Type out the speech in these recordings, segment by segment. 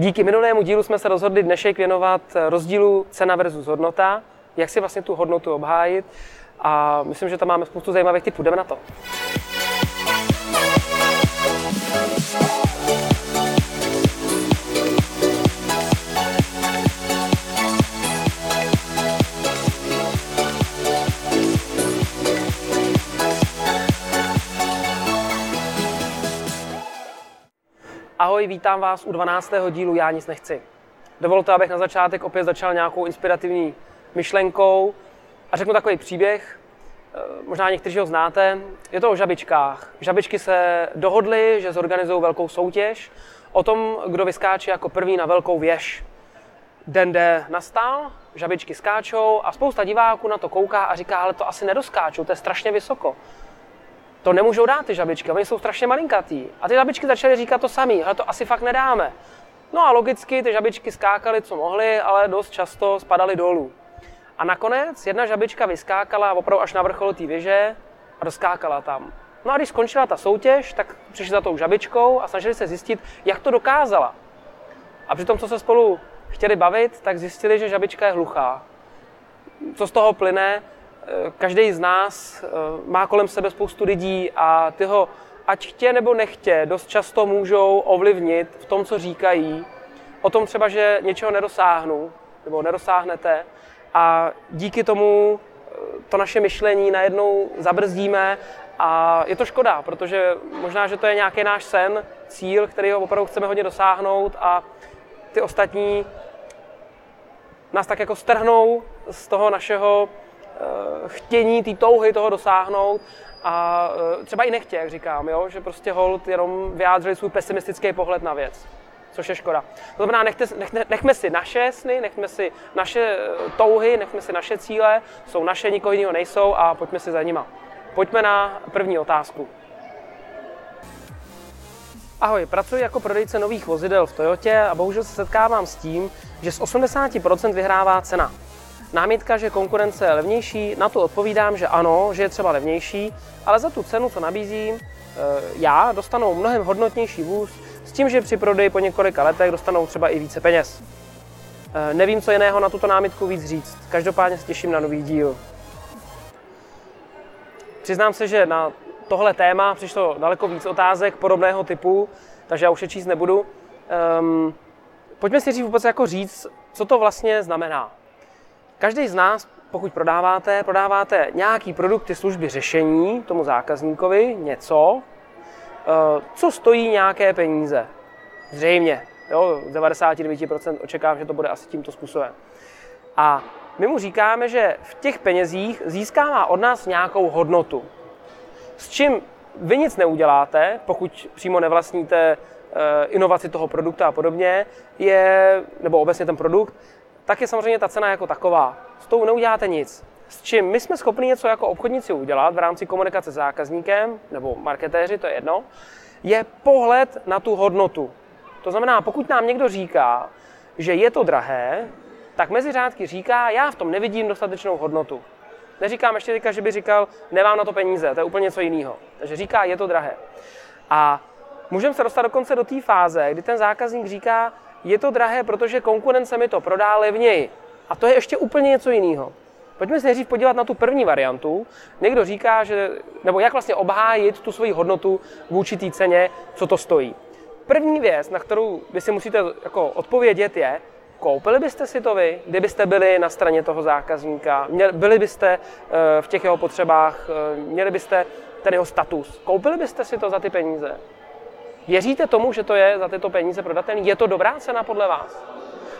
Díky minulému dílu jsme se rozhodli dnešek věnovat rozdílu cena versus hodnota, jak si vlastně tu hodnotu obhájit a myslím, že tam máme spoustu zajímavých typů. Jdeme na to. Ahoj, vítám vás u 12. dílu Já nic nechci. Dovolte, abych na začátek opět začal nějakou inspirativní myšlenkou a řeknu takový příběh. Eh, možná někteří ho znáte. Je to o žabičkách. Žabičky se dohodly, že zorganizují velkou soutěž o tom, kdo vyskáče jako první na velkou věž. Den D nastal, žabičky skáčou a spousta diváků na to kouká a říká, ale to asi nedoskáčou, to je strašně vysoko to nemůžou dát ty žabičky, oni jsou strašně malinkatý. A ty žabičky začaly říkat to samý, ale to asi fakt nedáme. No a logicky ty žabičky skákaly, co mohly, ale dost často spadaly dolů. A nakonec jedna žabička vyskákala opravdu až na vrchol té věže a doskákala tam. No a když skončila ta soutěž, tak přišli za tou žabičkou a snažili se zjistit, jak to dokázala. A při tom, co se spolu chtěli bavit, tak zjistili, že žabička je hluchá. Co z toho plyne? Každý z nás eh, má kolem sebe spoustu lidí a ty ho, ať chtě nebo nechtě, dost často můžou ovlivnit v tom, co říkají, o tom třeba, že něčeho nedosáhnu nebo nedosáhnete a díky tomu eh, to naše myšlení najednou zabrzdíme a je to škoda, protože možná, že to je nějaký náš sen, cíl, který ho opravdu chceme hodně dosáhnout a ty ostatní nás tak jako strhnou z toho našeho Eh, chtění, té touhy toho dosáhnout a eh, třeba i nechtě, jak říkám, jo? že prostě hold jenom vyjádřili svůj pesimistický pohled na věc, což je škoda. To znamená, nechte, nech, nechme si naše sny, nechme si naše eh, touhy, nechme si naše cíle, jsou naše, nikoho jiného nejsou a pojďme si za nima. Pojďme na první otázku. Ahoj, pracuji jako prodejce nových vozidel v Toyotě a bohužel se setkávám s tím, že z 80% vyhrává cena. Námitka, že konkurence je levnější, na to odpovídám, že ano, že je třeba levnější, ale za tu cenu, co nabízím, eh, já dostanou mnohem hodnotnější vůz s tím, že při prodeji po několika letech dostanou třeba i více peněz. Eh, nevím, co jiného na tuto námitku víc říct. Každopádně se těším na nový díl. Přiznám se, že na tohle téma přišlo daleko víc otázek podobného typu, takže já už je číst nebudu. Um, pojďme si říct vůbec jako říct, co to vlastně znamená. Každý z nás, pokud prodáváte, prodáváte nějaký produkty, služby, řešení tomu zákazníkovi, něco, eh, co stojí nějaké peníze. Zřejmě, jo, z 99% očekávám, že to bude asi tímto způsobem. A my mu říkáme, že v těch penězích získává od nás nějakou hodnotu. S čím vy nic neuděláte, pokud přímo nevlastníte eh, inovaci toho produktu a podobně, je, nebo obecně ten produkt, tak je samozřejmě ta cena jako taková. S tou neuděláte nic. S čím my jsme schopni něco jako obchodníci udělat v rámci komunikace s zákazníkem, nebo marketéři, to je jedno, je pohled na tu hodnotu. To znamená, pokud nám někdo říká, že je to drahé, tak mezi řádky říká, já v tom nevidím dostatečnou hodnotu. Neříkám ještě teďka, že by říkal, nemám na to peníze, to je úplně něco jiného. Takže říká, je to drahé. A můžeme se dostat dokonce do té fáze, kdy ten zákazník říká, je to drahé, protože konkurence mi to prodá levněji. A to je ještě úplně něco jiného. Pojďme se nejdřív podívat na tu první variantu. Někdo říká, že, nebo jak vlastně obhájit tu svoji hodnotu vůči té ceně, co to stojí. První věc, na kterou vy si musíte jako odpovědět, je, koupili byste si to vy, kdybyste byli na straně toho zákazníka, byli byste eh, v těch jeho potřebách, eh, měli byste ten jeho status. Koupili byste si to za ty peníze? Věříte tomu, že to je za tyto peníze prodatelný? Je to dobrá cena podle vás?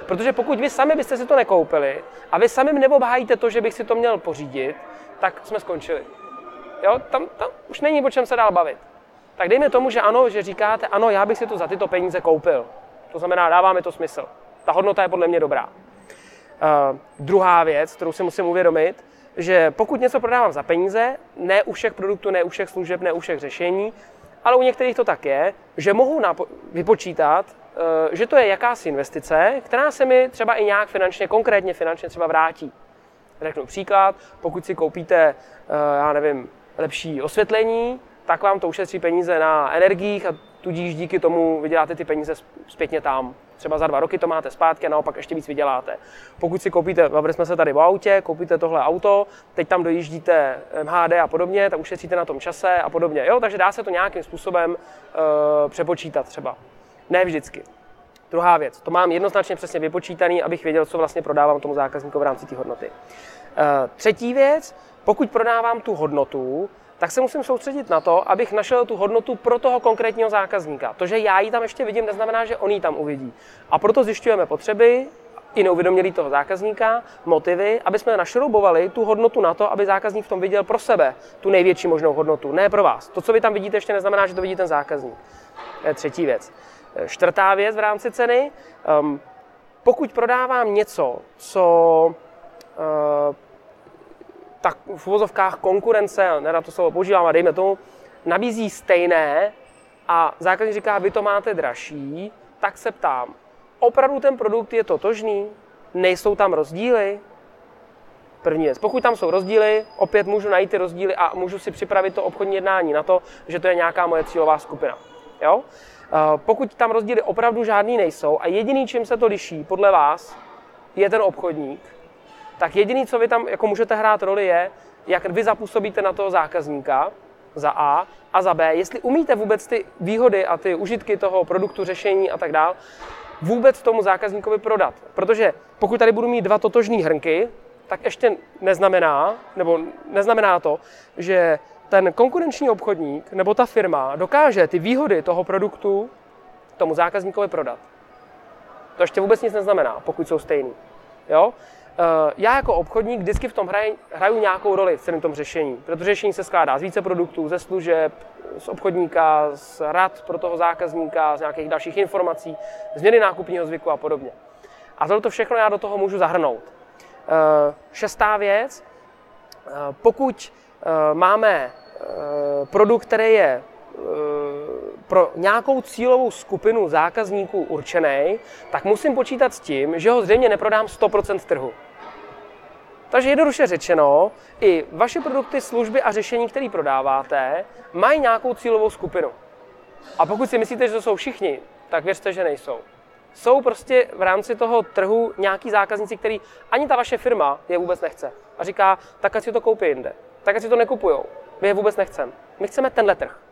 Protože pokud vy sami byste si to nekoupili a vy sami neobhájíte to, že bych si to měl pořídit, tak jsme skončili. Jo, tam, tam už není o čem se dál bavit. Tak dejme tomu, že ano, že říkáte, ano, já bych si to za tyto peníze koupil. To znamená, dává mi to smysl. Ta hodnota je podle mě dobrá. Uh, druhá věc, kterou si musím uvědomit, že pokud něco prodávám za peníze, ne u všech produktů, ne u všech služeb, ne u všech řešení, ale u některých to tak je, že mohu vypočítat, eh, že to je jakási investice, která se mi třeba i nějak finančně, konkrétně finančně třeba vrátí. Řeknu příklad, pokud si koupíte, eh, já nevím, lepší osvětlení, tak vám to ušetří peníze na energiích a tudíž díky tomu vyděláte ty peníze zpětně tam. Třeba za dva roky to máte zpátky a naopak ještě víc vyděláte. Pokud si koupíte, bavili jsme se tady o autě, koupíte tohle auto, teď tam dojíždíte MHD a podobně, tak ušetříte na tom čase a podobně. Jo, takže dá se to nějakým způsobem uh, přepočítat třeba. Ne vždycky. Druhá věc, to mám jednoznačně přesně vypočítaný, abych věděl, co vlastně prodávám tomu zákazníkovi v rámci té hodnoty. Uh, třetí věc, pokud prodávám tu hodnotu, tak se musím soustředit na to, abych našel tu hodnotu pro toho konkrétního zákazníka. To, že já ji tam ještě vidím, neznamená, že on ji tam uvidí. A proto zjišťujeme potřeby i neuvědomělí toho zákazníka, motivy, aby jsme našroubovali tu hodnotu na to, aby zákazník v tom viděl pro sebe tu největší možnou hodnotu, ne pro vás. To, co vy tam vidíte, ještě neznamená, že to vidí ten zákazník. To je třetí věc. Čtvrtá věc v rámci ceny. Um, pokud prodávám něco, co uh, tak v uvozovkách konkurence, nerad to slovo používám, a dejme tomu, nabízí stejné a zákazník říká, vy to máte dražší, tak se ptám, opravdu ten produkt je totožný? Nejsou tam rozdíly? První věc. Pokud tam jsou rozdíly, opět můžu najít ty rozdíly a můžu si připravit to obchodní jednání na to, že to je nějaká moje cílová skupina. Jo? Eh, pokud tam rozdíly opravdu žádný nejsou a jediný, čím se to liší podle vás, je ten obchodník, tak jediný, co vy tam jako můžete hrát roli, je, jak vy zapůsobíte na toho zákazníka, za A, a za B, jestli umíte vůbec ty výhody a ty užitky toho produktu, řešení a tak dál, vůbec tomu zákazníkovi prodat. Protože pokud tady budu mít dva totožné hrnky, tak ještě neznamená, nebo neznamená to, že ten konkurenční obchodník nebo ta firma dokáže ty výhody toho produktu tomu zákazníkovi prodat. To ještě vůbec nic neznamená, pokud jsou stejný. Jo? Eh, já jako obchodník vždycky v tom hraju, hraju nějakou roli v celém tom řešení, protože řešení se skládá z více produktů, ze služeb, z obchodníka, z rad pro toho zákazníka, z nějakých dalších informací, změny nákupního zvyku a podobně. A tohle všechno já do toho můžu zahrnout. Eh, šestá věc, eh, pokud máme produkt, který je pro nějakou cílovou skupinu zákazníků určený, tak musím počítat s tím, že ho zřejmě neprodám 100% trhu. Takže jednoduše řečeno, i vaše produkty, služby a řešení, které prodáváte, mají nějakou cílovou skupinu. A pokud si myslíte, že to jsou všichni, tak věřte, že nejsou. Jsou prostě v rámci toho trhu nějaký zákazníci, který ani ta vaše firma je vůbec nechce. A říká, tak ať si to koupí jinde. Tak ať si to nekupujou. My je vůbec nechceme. My chceme tenhle trh.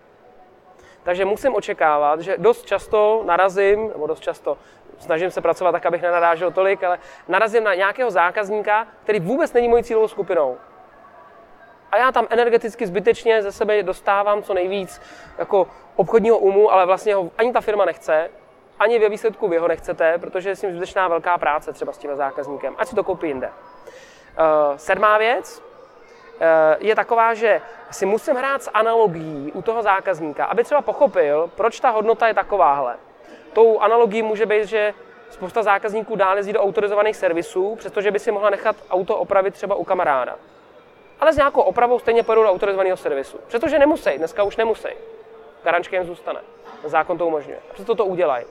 Takže musím očekávat, že dost často narazím, nebo dost často, snažím se pracovat tak, abych nenarážel tolik, ale narazím na nějakého zákazníka, který vůbec není mojí cílovou skupinou. A já tam energeticky zbytečně ze sebe dostávám co nejvíc jako obchodního umu, ale vlastně ho ani ta firma nechce, ani ve výsledku vy ho nechcete, protože je s ním zbytečná velká práce třeba s tím zákazníkem. Ať si to koupí jinde. Uh, sedmá věc, je taková, že si musím hrát s analogií u toho zákazníka, aby třeba pochopil, proč ta hodnota je takováhle. Tou analogií může být, že spousta zákazníků dál jezdí do autorizovaných servisů, přestože by si mohla nechat auto opravit třeba u kamaráda. Ale s nějakou opravou stejně pojedou do autorizovaného servisu. Přestože nemusí, dneska už nemusí. Garančka jim zůstane. Zákon to umožňuje. Přesto to udělají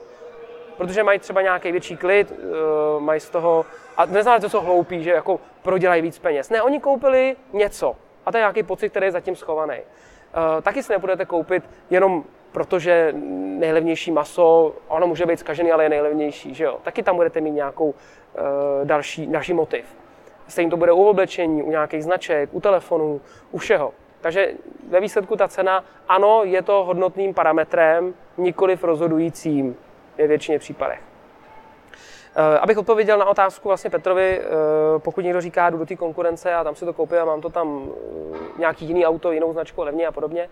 protože mají třeba nějaký větší klid, uh, mají z toho, a neznamená, že jsou hloupí, že jako prodělají víc peněz. Ne, oni koupili něco a to je nějaký pocit, který je zatím schovaný. Uh, taky si nebudete koupit jenom protože nejlevnější maso, ono může být zkažený, ale je nejlevnější, že jo? Taky tam budete mít nějakou uh, další, další motiv. Stejně to bude u oblečení, u nějakých značek, u telefonů, u všeho. Takže ve výsledku ta cena, ano, je to hodnotným parametrem, nikoliv rozhodujícím ve většině případech. Eh, abych odpověděl na otázku vlastně Petrovi, eh, pokud někdo říká, jdu do té konkurence a tam si to koupím a mám to tam eh, nějaký jiný auto, jinou značku, levně a podobně,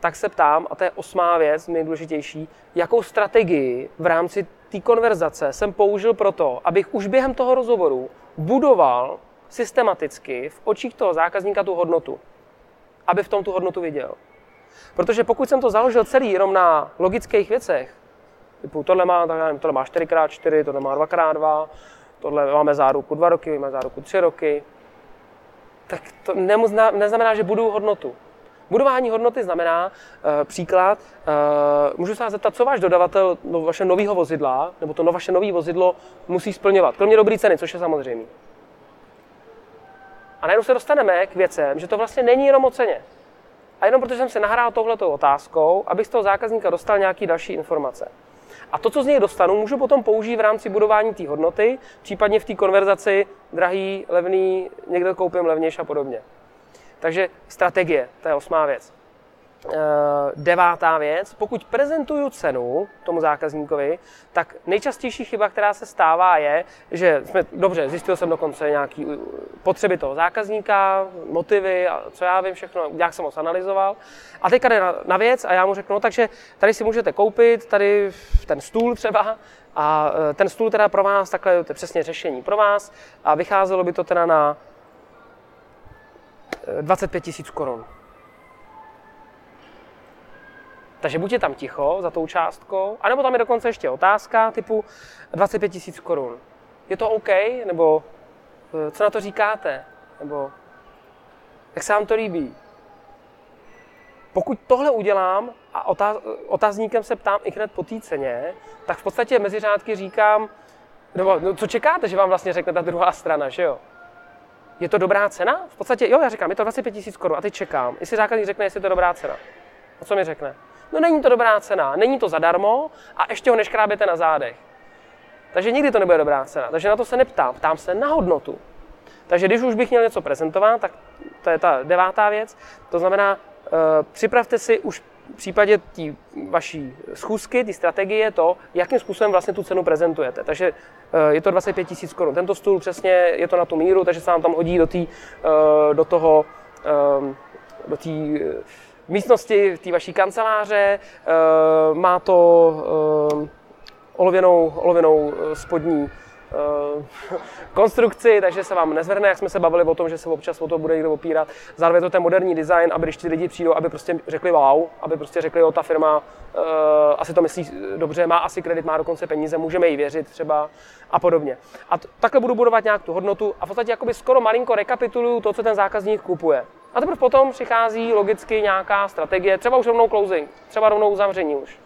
tak se ptám, a to je osmá věc, nejdůležitější, jakou strategii v rámci té konverzace jsem použil pro to, abych už během toho rozhovoru budoval systematicky v očích toho zákazníka tu hodnotu, aby v tom tu hodnotu viděl. Protože pokud jsem to založil celý jenom na logických věcech, Typu tohle má, tak nevím, tohle má 4x4, tohle má 2x2, tohle máme záruku 2 roky, máme záruku 3 roky. Tak to neznamená, že budu hodnotu. Budování hodnoty znamená, uh, příklad, uh, můžu se vás zeptat, co váš dodavatel no, vaše nového vozidla, nebo to no, vaše nové vozidlo musí splňovat, kromě dobré ceny, což je samozřejmé. A najednou se dostaneme k věcem, že to vlastně není jenom o ceně. A jenom protože jsem se nahrál tohletou otázkou, abych z toho zákazníka dostal nějaké další informace. A to, co z něj dostanu, můžu potom použít v rámci budování té hodnoty, případně v té konverzaci drahý, levný, někde koupím levnější a podobně. Takže strategie, to je osmá věc. Eh, devátá věc, pokud prezentuju cenu tomu zákazníkovi, tak nejčastější chyba, která se stává, je, že jsme, dobře, zjistil jsem dokonce nějaký potřeby toho zákazníka, motivy a co já vím všechno, jak jsem ho analyzoval. A teďka jde na, na věc a já mu řeknu, no, takže tady si můžete koupit tady ten stůl třeba a eh, ten stůl teda pro vás, takhle to je přesně řešení pro vás a vycházelo by to teda na 25 eh, tisíc korun. Takže buď je tam ticho za tou částkou, anebo tam je dokonce ještě otázka typu 25 tisíc korun. Je to OK? Nebo eh, co na to říkáte? Nebo jak se vám to líbí? Pokud tohle udělám a otázníkem se ptám i hned po té ceně, tak v podstatě mezi řádky říkám, nebo no, co čekáte, že vám vlastně řekne ta druhá strana, že jo? Je to dobrá cena? V podstatě, jo, já říkám, je to 25 tisíc korun a teď čekám. Jestli zákazník řekne, jestli je to dobrá cena. A co mi řekne? No není to dobrá cena, není to zadarmo a ještě ho neškráběte na zádech. Takže nikdy to nebude dobrá cena. Takže na to se neptám, ptám se na hodnotu. Takže když už bych měl něco prezentovat, tak to je ta devátá věc. To znamená, uh, připravte si už v případě té vaší schůzky, té strategie, to, jakým způsobem vlastně tu cenu prezentujete. Takže uh, je to 25 tisíc korun. Tento stůl přesně je to na tu míru, takže se vám tam hodí do, tý, uh, do toho, um, do té místnosti té vaší kanceláře, eh, má to eh, olověnou, olověnou eh, spodní konstrukci, takže se vám nezvrhne, jak jsme se bavili o tom, že se občas o to bude někdo opírat. Zároveň to ten moderní design, aby když ti lidi přijdou, aby prostě řekli wow, aby prostě řekli, jo, ta firma uh, asi to myslí dobře, má asi kredit, má dokonce peníze, můžeme jí věřit třeba a podobně. A t- takhle budu budovat nějak tu hodnotu a v podstatě jakoby skoro malinko rekapituluju to, co ten zákazník kupuje. A teprve potom přichází logicky nějaká strategie, třeba už rovnou closing, třeba rovnou uzavření už.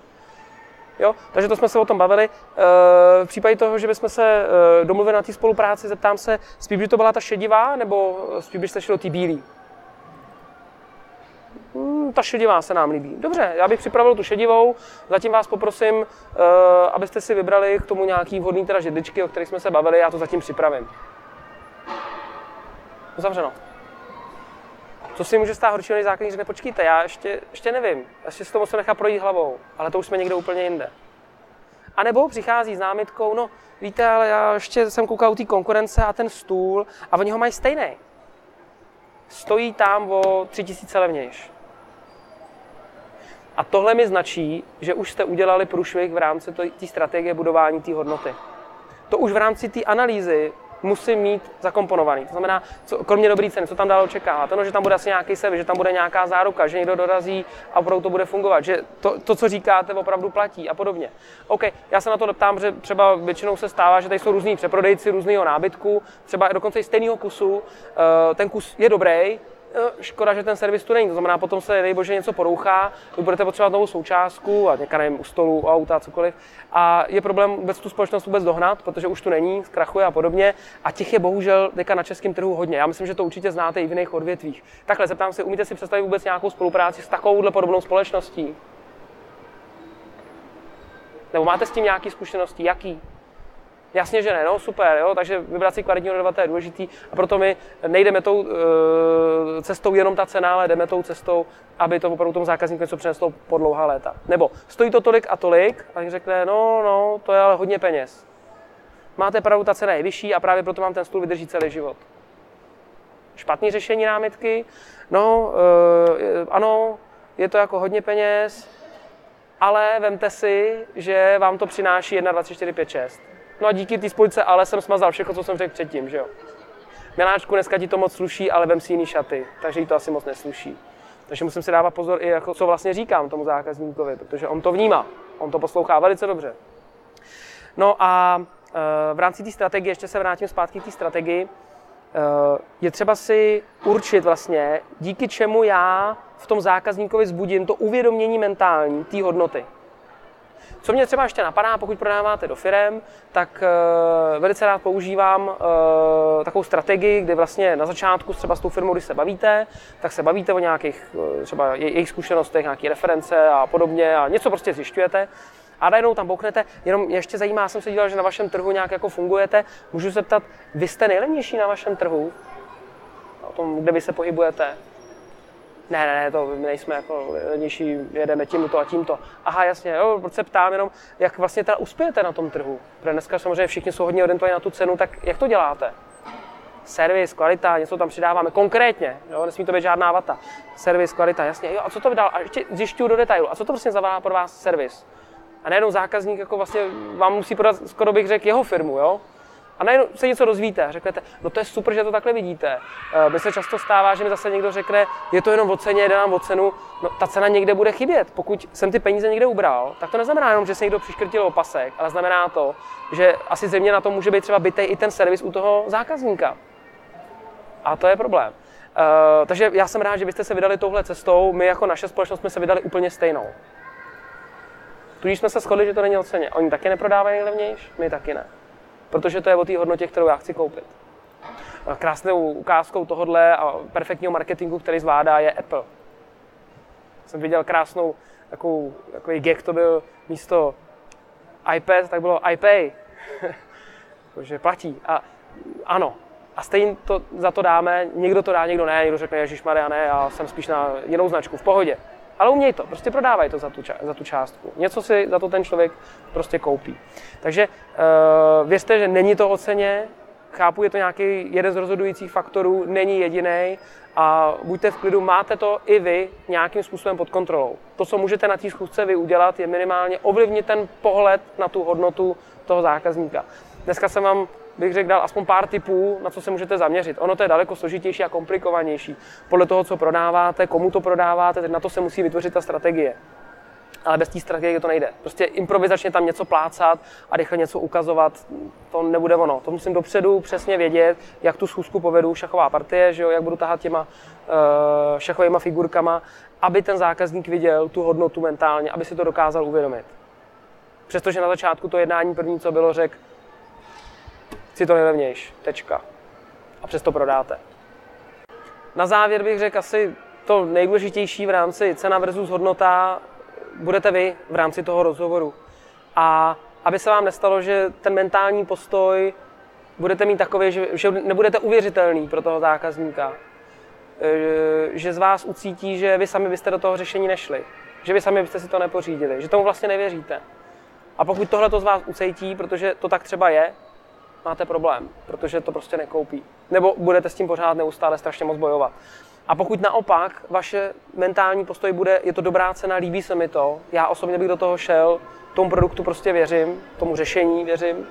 Jo? Takže to jsme se o tom bavili. Eh, v případě toho, že bychom se eh, domluvili na té spolupráci, zeptám se, spíš by to byla ta šedivá, nebo spíš byste šli do té bílé? Hmm, ta šedivá se nám líbí. Dobře, já bych připravil tu šedivou, zatím vás poprosím, abyste si vybrali k tomu nějaký vhodný teda židličky, o kterých jsme se bavili, já to zatím připravím. Uzavřeno. Co si může stát horšího, než zákazník řekne, počkejte, já ještě, ještě nevím, ještě si to musím nechat projít hlavou, ale to už jsme někde úplně jinde. A nebo přichází s námitkou, no víte, ale já ještě jsem koukal u té konkurence a ten stůl a oni ho mají stejný. Stojí tam o tři tisíce levnější. A tohle mi značí, že už jste udělali průšvih v rámci té strategie budování té hodnoty. To už v rámci té analýzy musím mít zakomponovaný. To znamená, co, kromě dobrý ceny, co tam dál očekáváte, no, že tam bude asi nějaký servis, že tam bude nějaká záruka, že někdo dorazí a opravdu to bude fungovat, že to, to, co říkáte, opravdu platí a podobně. OK, já se na to ptám, že třeba většinou se stává, že tady jsou různí přeprodejci různého nábytku, třeba dokonce i stejného kusu, eh, ten kus je dobrý, škoda, že ten servis tu není. To znamená, potom se, dej bože, něco porouchá, vy budete potřebovat novou součástku a někde nevím, u stolu, u auta, cokoliv. A je problém vůbec tu společnost vůbec dohnat, protože už tu není, zkrachuje a podobně. A těch je bohužel teďka na českém trhu hodně. Já myslím, že to určitě znáte i v jiných odvětvích. Takhle zeptám se, umíte si představit vůbec nějakou spolupráci s takovouhle podobnou společností? Nebo máte s tím nějaké zkušenosti? Jaký? Jasně, že ne, no super, jo? takže vybrat si kvalitního dodavatele je důležitý a proto my nejdeme tou e, cestou jenom ta cena, ale jdeme tou cestou, aby to opravdu tomu zákazníku něco přineslo po dlouhá léta. Nebo stojí to tolik a tolik a řekne, no, no, to je ale hodně peněz. Máte pravdu, ta cena je vyšší a právě proto vám ten stůl vydrží celý život. Špatné řešení námitky, no, e, ano, je to jako hodně peněz, ale vemte si, že vám to přináší 1, 24, 5, 6. No a díky té spojce ale jsem smazal všechno, co jsem řekl předtím, že jo. Miláčku, dneska ti to moc sluší, ale vem si jiný šaty, takže jí to asi moc nesluší. Takže musím si dávat pozor i jako, co vlastně říkám tomu zákazníkovi, protože on to vnímá, on to poslouchá velice dobře. No a e, v rámci té strategie, ještě se vrátím zpátky k té strategii, e, je třeba si určit vlastně, díky čemu já v tom zákazníkovi zbudím to uvědomění mentální té hodnoty. Co mě třeba ještě napadá, pokud prodáváte do firem, tak uh, velice rád používám uh, takovou strategii, kdy vlastně na začátku třeba s tou firmou, když se bavíte, tak se bavíte o nějakých uh, třeba jejich zkušenostech, nějaké reference a podobně a něco prostě zjišťujete. A najednou tam bouknete, jenom mě ještě zajímá, jsem se díval, že na vašem trhu nějak jako fungujete. Můžu se ptat, vy jste nejlevnější na vašem trhu? O tom, kde vy se pohybujete? Ne, ne, ne, to my nejsme jako levnější, jedeme tímto a tímto. Aha, jasně, jo, proč se ptám jenom, jak vlastně teda uspějete na tom trhu? Protože dneska samozřejmě všichni jsou hodně orientovaní na tu cenu, tak jak to děláte? servis, kvalita, něco tam přidáváme konkrétně, jo, nesmí to být žádná vata. Servis, kvalita, jasně, jo, a co to vydal? A ještě zjišťuju do detailu, a co to vlastně znamená pro vás servis? A najednou zákazník jako vlastně vám musí prodat, skoro bych řekl, jeho firmu, jo? A najednou se něco dozvíte a řeknete, no to je super, že to takhle vidíte. Eh, mně se často stává, že mi zase někdo řekne, je to jenom o ceně, jde nám o cenu, no ta cena někde bude chybět. Pokud jsem ty peníze někde ubral, tak to neznamená jenom, že se někdo přiškrtil opasek, ale znamená to, že asi země na to může být třeba bytej i ten servis u toho zákazníka. A to je problém. Uh, takže já jsem rád, že byste se vydali touhle cestou. My jako naše společnost jsme se vydali úplně stejnou. Tudíž jsme se shodli, že to není o ceně. Oni taky neprodávají nejlevnější, my taky ne. Protože to je o té hodnotě, kterou já chci koupit. Krásnou ukázkou tohohle a perfektního marketingu, který zvládá, je Apple. Jsem viděl krásnou takovou, takový gag, to byl místo iPad, tak bylo iPay. že platí. A ano, a stejně to, za to dáme, někdo to dá, někdo ne, někdo řekne, Ježíš Maria, ne, já jsem spíš na jinou značku, v pohodě. Ale uměj to, prostě prodávaj to za tu, za tu částku. Něco si za to ten člověk prostě koupí. Takže uh, věřte, že není to o ceně, chápu, je to nějaký jeden z rozhodujících faktorů, není jediný a buďte v klidu, máte to i vy nějakým způsobem pod kontrolou. To, co můžete na té schůzce vy udělat, je minimálně ovlivnit ten pohled na tu hodnotu toho zákazníka. Dneska jsem vám bych řekl, dal aspoň pár tipů, na co se můžete zaměřit. Ono to je daleko složitější a komplikovanější. Podle toho, co prodáváte, komu to prodáváte, na to se musí vytvořit ta strategie. Ale bez té strategie to nejde. Prostě improvizačně tam něco plácat a rychle něco ukazovat, to nebude ono. To musím dopředu přesně vědět, jak tu schůzku povedu, šachová partie, že jo, jak budu tahat těma uh, šachovými figurkama, aby ten zákazník viděl tu hodnotu mentálně, aby si to dokázal uvědomit. Přestože na začátku to jednání první, co bylo, řekl, chci to nejlevnější, tečka. A přesto prodáte. Na závěr bych řekl asi to nejdůležitější v rámci cena versus hodnota budete vy v rámci toho rozhovoru. A aby se vám nestalo, že ten mentální postoj budete mít takový, že, že nebudete uvěřitelný pro toho zákazníka. E, že z vás ucítí, že vy sami byste do toho řešení nešli. Že vy sami byste si to nepořídili. Že tomu vlastně nevěříte. A pokud tohle to z vás ucítí, protože to tak třeba je, máte problém, protože to prostě nekoupí. Nebo budete s tím pořád neustále strašně moc bojovat. A pokud naopak vaše mentální postoj bude, je to dobrá cena, líbí se mi to, já osobně bych do toho šel, tomu produktu prostě věřím, tomu řešení věřím,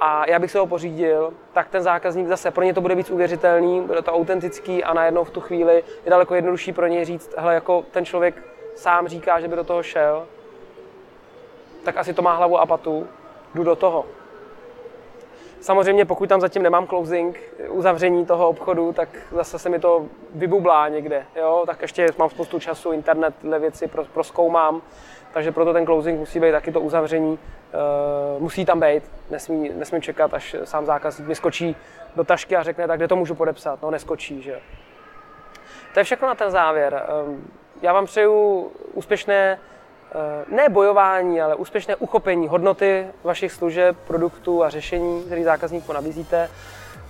a já bych se ho pořídil, tak ten zákazník zase, pro ně to bude víc uvěřitelný, bude to autentický a najednou v tu chvíli je daleko jednodušší pro něj říct, hele, jako ten člověk sám říká, že by do toho šel, tak asi to má hlavu a patu, jdu do toho. Samozřejmě pokud tam zatím nemám closing, uzavření toho obchodu, tak zase se mi to vybublá někde. Jo? Tak ještě mám spoustu času, internet, tyhle věci proskoumám, takže proto ten closing musí být taky to uzavření. Uh, musí tam být, nesmí, nesmí čekat, až sám zákazník mi skočí do tašky a řekne, tak kde to můžu podepsat. No neskočí, že To je všechno na ten závěr. Um, já vám přeju úspěšné Eh, ne bojování, ale úspěšné uchopení hodnoty vašich služeb, produktů a řešení, který zákazníku nabízíte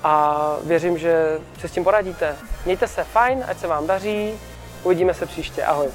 a věřím, že se s tím poradíte. Mějte se fajn, ať se vám daří, uvidíme se příště, ahoj.